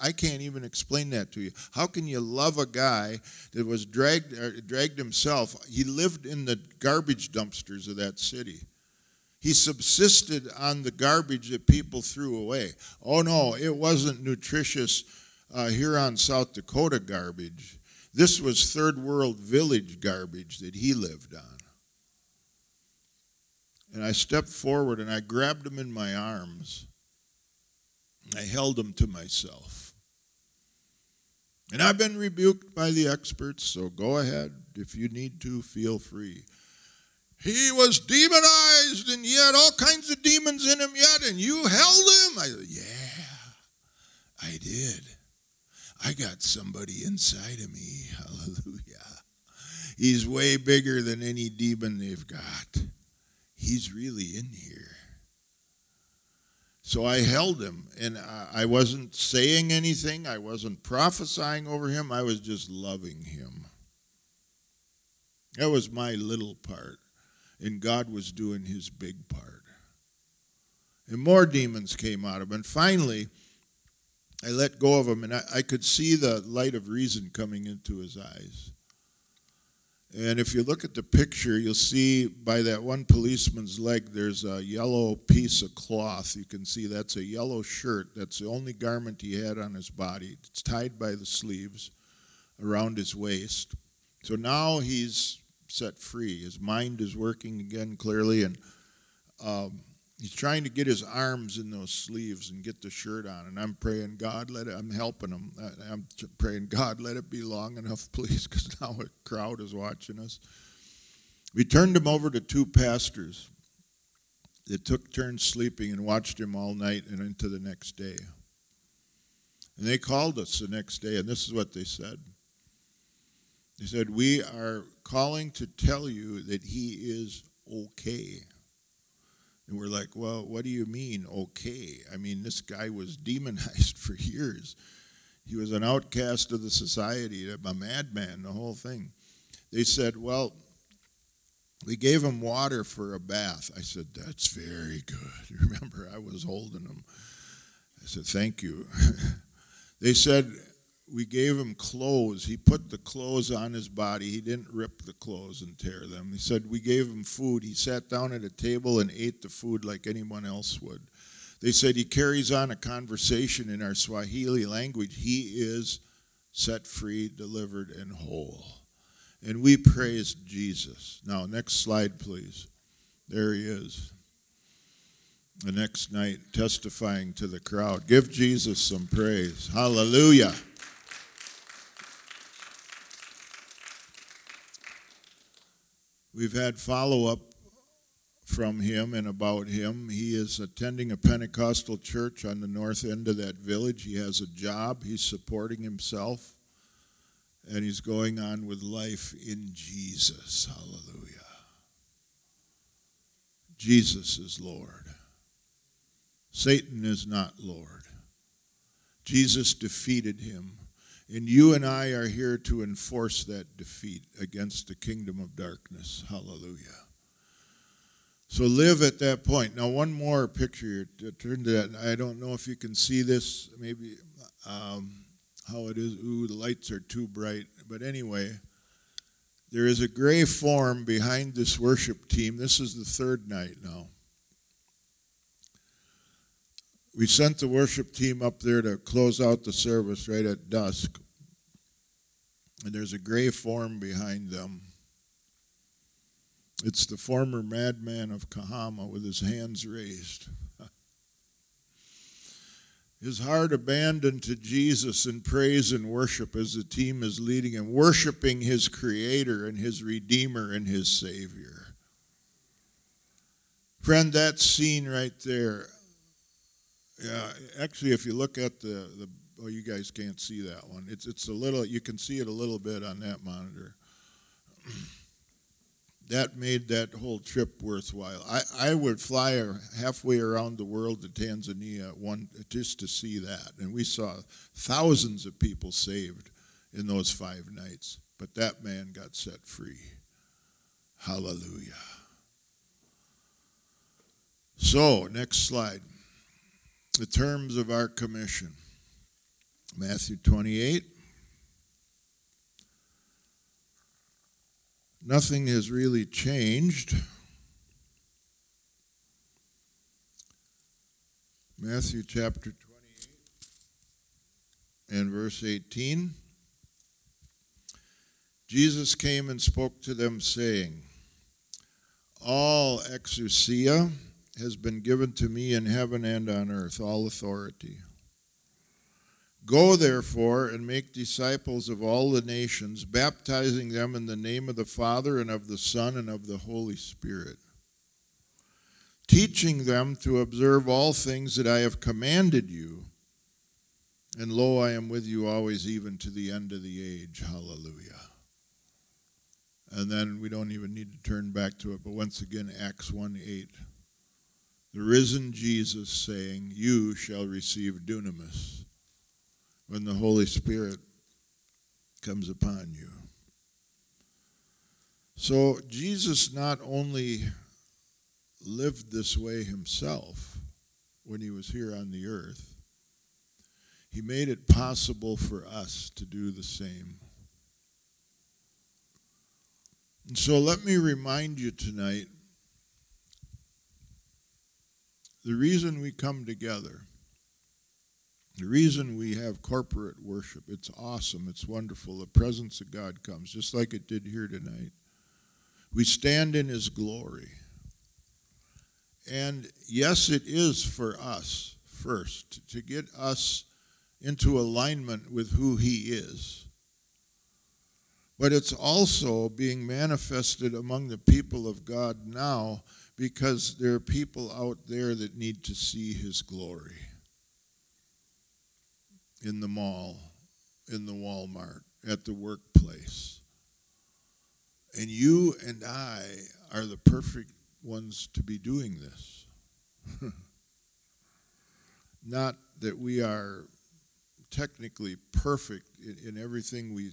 I can't even explain that to you. How can you love a guy that was dragged, uh, dragged himself? He lived in the garbage dumpsters of that city. He subsisted on the garbage that people threw away. Oh no, it wasn't nutritious uh, on South Dakota garbage. This was third world village garbage that he lived on. And I stepped forward and I grabbed him in my arms. I held him to myself. And I've been rebuked by the experts, so go ahead. If you need to, feel free. He was demonized and he had all kinds of demons in him yet, and you held him? I said, Yeah, I did. I got somebody inside of me. Hallelujah. He's way bigger than any demon they've got. He's really in here. So I held him, and I wasn't saying anything. I wasn't prophesying over him. I was just loving him. That was my little part and God was doing his big part. And more demons came out of him. And finally, I let go of him, and I, I could see the light of reason coming into his eyes. And if you look at the picture, you'll see by that one policeman's leg, there's a yellow piece of cloth. You can see that's a yellow shirt. That's the only garment he had on his body. It's tied by the sleeves around his waist. So now he's set free. His mind is working again clearly, and um, he's trying to get his arms in those sleeves and get the shirt on. And I'm praying, God, let it. I'm helping him. I'm praying, God, let it be long enough, please, because now a crowd is watching us. We turned him over to two pastors that took turns sleeping and watched him all night and into the next day. And they called us the next day, and this is what they said. They said, We are calling to tell you that he is okay. And we're like, Well, what do you mean, okay? I mean, this guy was demonized for years. He was an outcast of the society, a madman, the whole thing. They said, Well, we gave him water for a bath. I said, That's very good. Remember, I was holding him. I said, Thank you. they said, We gave him clothes. He put the clothes on his body. He didn't rip the clothes and tear them. He said, We gave him food. He sat down at a table and ate the food like anyone else would. They said, He carries on a conversation in our Swahili language. He is set free, delivered, and whole. And we praise Jesus. Now, next slide, please. There he is. The next night, testifying to the crowd. Give Jesus some praise. Hallelujah. We've had follow up from him and about him. He is attending a Pentecostal church on the north end of that village. He has a job, he's supporting himself and he's going on with life in Jesus. Hallelujah. Jesus is Lord. Satan is not Lord. Jesus defeated him. And you and I are here to enforce that defeat against the kingdom of darkness. Hallelujah. So live at that point. Now, one more picture. Turn to that. I don't know if you can see this. Maybe. Um, how it is. Ooh, the lights are too bright. But anyway, there is a gray form behind this worship team. This is the third night now. We sent the worship team up there to close out the service right at dusk. And there's a gray form behind them. It's the former madman of Kahama with his hands raised his heart abandoned to Jesus in praise and worship as the team is leading him, worshiping his Creator and his Redeemer and his Savior. Friend, that scene right there, yeah, actually, if you look at the, the oh, you guys can't see that one. It's, it's a little, you can see it a little bit on that monitor. that made that whole trip worthwhile. I, I would fly halfway around the world to Tanzania one just to see that, and we saw thousands of people saved in those five nights. But that man got set free. Hallelujah. So, next slide. The terms of our commission. Matthew 28. nothing has really changed. Matthew chapter 28 and verse 18. Jesus came and spoke to them, saying, All exousia has been given to me in heaven and on earth, all authority. Go, therefore, and make disciples of all the nations, baptizing them in the name of the Father, and of the Son, and of the Holy Spirit, teaching them to observe all things that I have commanded you. And lo, I am with you always, even to the end of the age. Hallelujah. And then we don't even need to turn back to it, but once again, Acts 1 8. The risen Jesus saying, You shall receive dunamis when the Holy Spirit comes upon you. So Jesus not only lived this way himself when he was here on the earth, he made it possible for us to do the same. And so let me remind you tonight the reason we come together the reason we have corporate worship, it's awesome, it's wonderful. The presence of God comes, just like it did here tonight. We stand in His glory. And yes, it is for us first to get us into alignment with who He is. But it's also being manifested among the people of God now because there are people out there that need to see His glory in the mall, in the Walmart, at the workplace. And you and I are the perfect ones to be doing this. Not that we are technically perfect in, in, everything we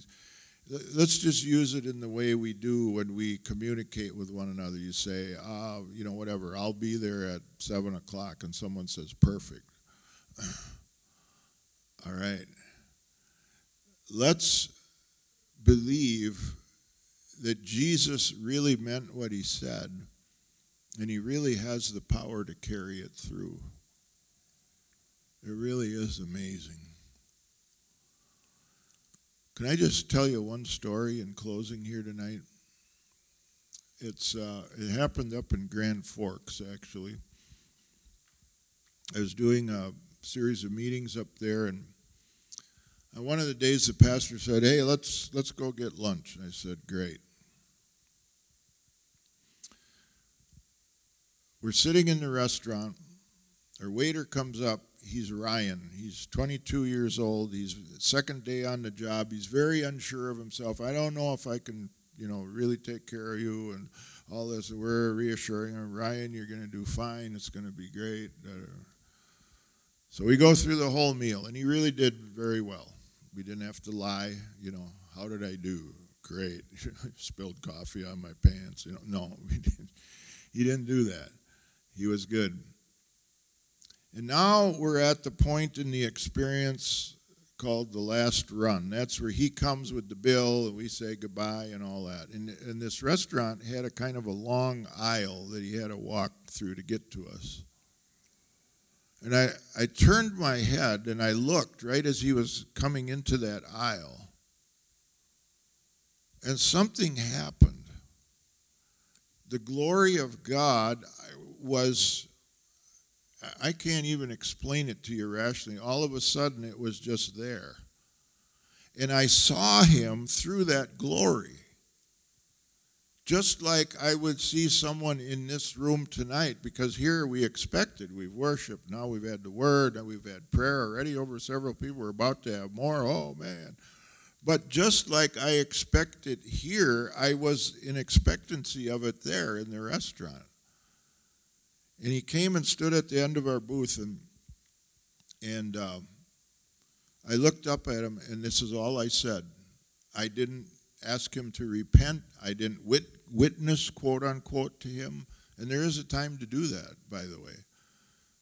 let's just use it in the way we do when we communicate with one another. You say, uh, you know, whatever, I'll be there at 7 o'clock, and someone says, perfect. All right. Let's believe that Jesus really meant what he said, and he really has the power to carry it through. It really is amazing. Can I just tell you one story in closing here tonight? It's uh, it happened up in Grand Forks actually. I was doing a series of meetings up there, and on one of the days the pastor said, "Hey, let's let's go get lunch." I said, "Great." We're sitting in the restaurant. Our waiter comes up he's Ryan. He's 22 years old. He's second day on the job. He's very unsure of himself. I don't know if I can, you know, really take care of you and all this. We're reassuring him, Ryan, you're going to do fine. It's going to be great. Uh, so we go through the whole meal, and he really did very well. We didn't have to lie. You know, how did I do? Great. Spilled coffee on my pants. You know, no, he didn't. He didn't do that. He was good. And now we're at the point in the experience called the last run. That's where he comes with the bill and we say goodbye and all that. And, and this restaurant had a kind of a long aisle that he had to walk through to get to us. And I, I turned my head and I looked right as he was coming into that aisle. And something happened. The glory of God was I can't even explain it to you rationally. All of a sudden, it was just there. And I saw him through that glory. Just like I would see someone in this room tonight, because here we expected, we've worshiped, now we've had the word, and we've had prayer already over several people. We're about to have more. Oh, man. But just like I expected here, I was in expectancy of it there in the restaurant. And he came and stood at the end of our booth, and and uh, I looked up at him, and this is all I said. I didn't ask him to repent. I didn't wit- witness, quote unquote, to him. And there is a time to do that, by the way.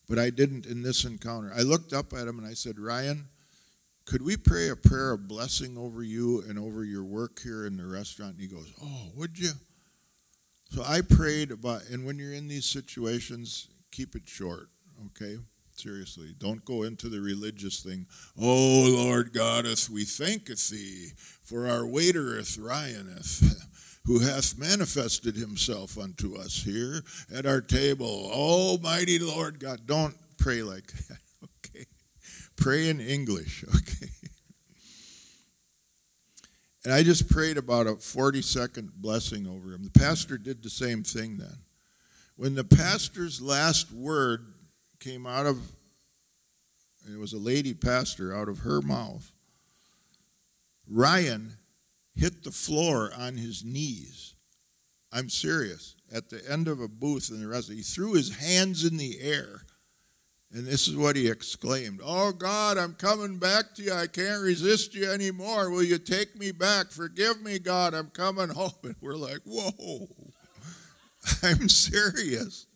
But I didn't in this encounter. I looked up at him and I said, Ryan, could we pray a prayer of blessing over you and over your work here in the restaurant? And he goes, Oh, would you? So I prayed about, and when you're in these situations, keep it short, okay? Seriously, don't go into the religious thing. Oh, Lord Godeth, we thanketh thee for our waitereth Ryaneth, who hath manifested himself unto us here at our table. Almighty Lord God. Don't pray like that, okay? Pray in English, okay? And I just prayed about a 40 second blessing over him. The pastor did the same thing then. When the pastor's last word came out of, it was a lady pastor, out of her mouth, Ryan hit the floor on his knees. I'm serious. At the end of a booth in the rest, he threw his hands in the air and this is what he exclaimed Oh God, I'm coming back to you. I can't resist you anymore. Will you take me back? Forgive me, God. I'm coming home. And we're like, Whoa, I'm serious.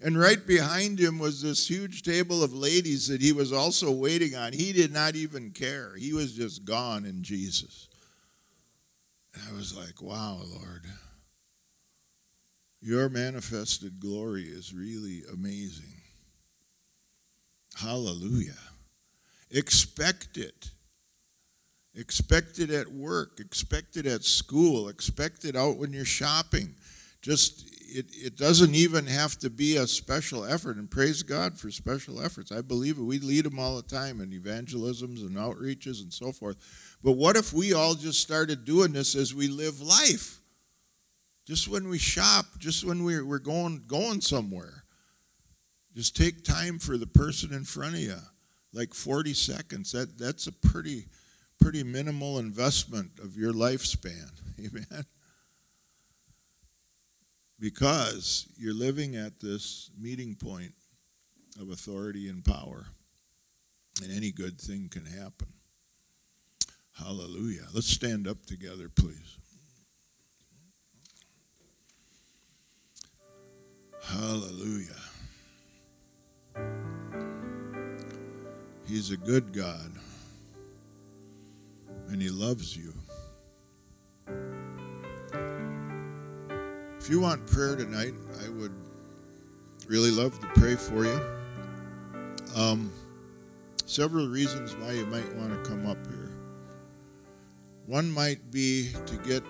And right behind him was this huge table of ladies that he was also waiting on. He did not even care, he was just gone in Jesus. And I was like, Wow, Lord. Your manifested glory is really amazing. Hallelujah. Expect it. Expect it at work. Expect it at school. Expect it out when you're shopping. Just, it, it doesn't even have to be a special effort. And praise God for special efforts. I believe it. We lead them all the time in evangelisms and outreaches and so forth. But what if we all just started doing this as we live life? Just when we shop, just when we're, we're going, going somewhere. Just take time for the person in front of you, like 40 seconds. That, that's a pretty, pretty minimal investment of your lifespan. Amen. Because you're living at this meeting point of authority and power, and any good thing can happen. Hallelujah. Let's stand up together, please. Hallelujah. He's a good God, and He loves you. If you want prayer tonight, I would really love to pray for you. Um, several reasons why you might want to come up here. One might be to get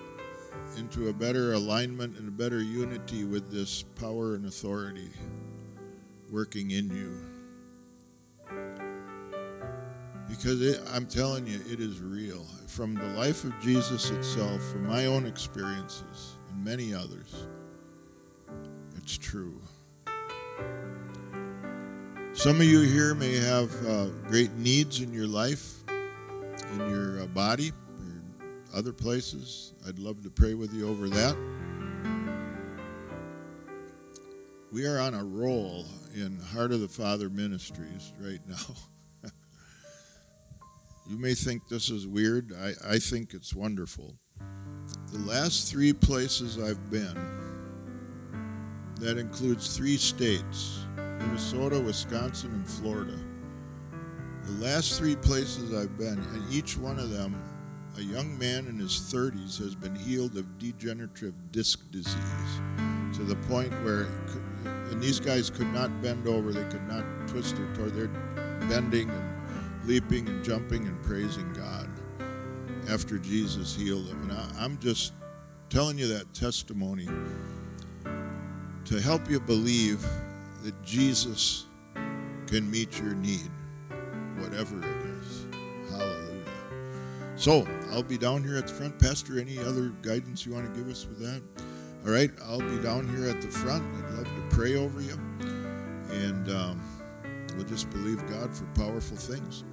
into a better alignment and a better unity with this power and authority working in you. Because it, I'm telling you, it is real. From the life of Jesus itself, from my own experiences, and many others, it's true. Some of you here may have uh, great needs in your life, in your uh, body, or other places. I'd love to pray with you over that. We are on a roll in Heart of the Father Ministries right now. you may think this is weird. I, I think it's wonderful. The last three places I've been, that includes three states Minnesota, Wisconsin, and Florida. The last three places I've been, and each one of them, a young man in his 30s has been healed of degenerative disc disease to the point where, and these guys could not bend over, they could not twist their toe, they're bending and leaping and jumping and praising God after Jesus healed them. And I, I'm just telling you that testimony to help you believe that Jesus can meet your need, whatever it is. Hallelujah. So I'll be down here at the front. Pastor, any other guidance you want to give us with that? All right, I'll be down here at the front. I'd love to pray over you. And um, we'll just believe God for powerful things.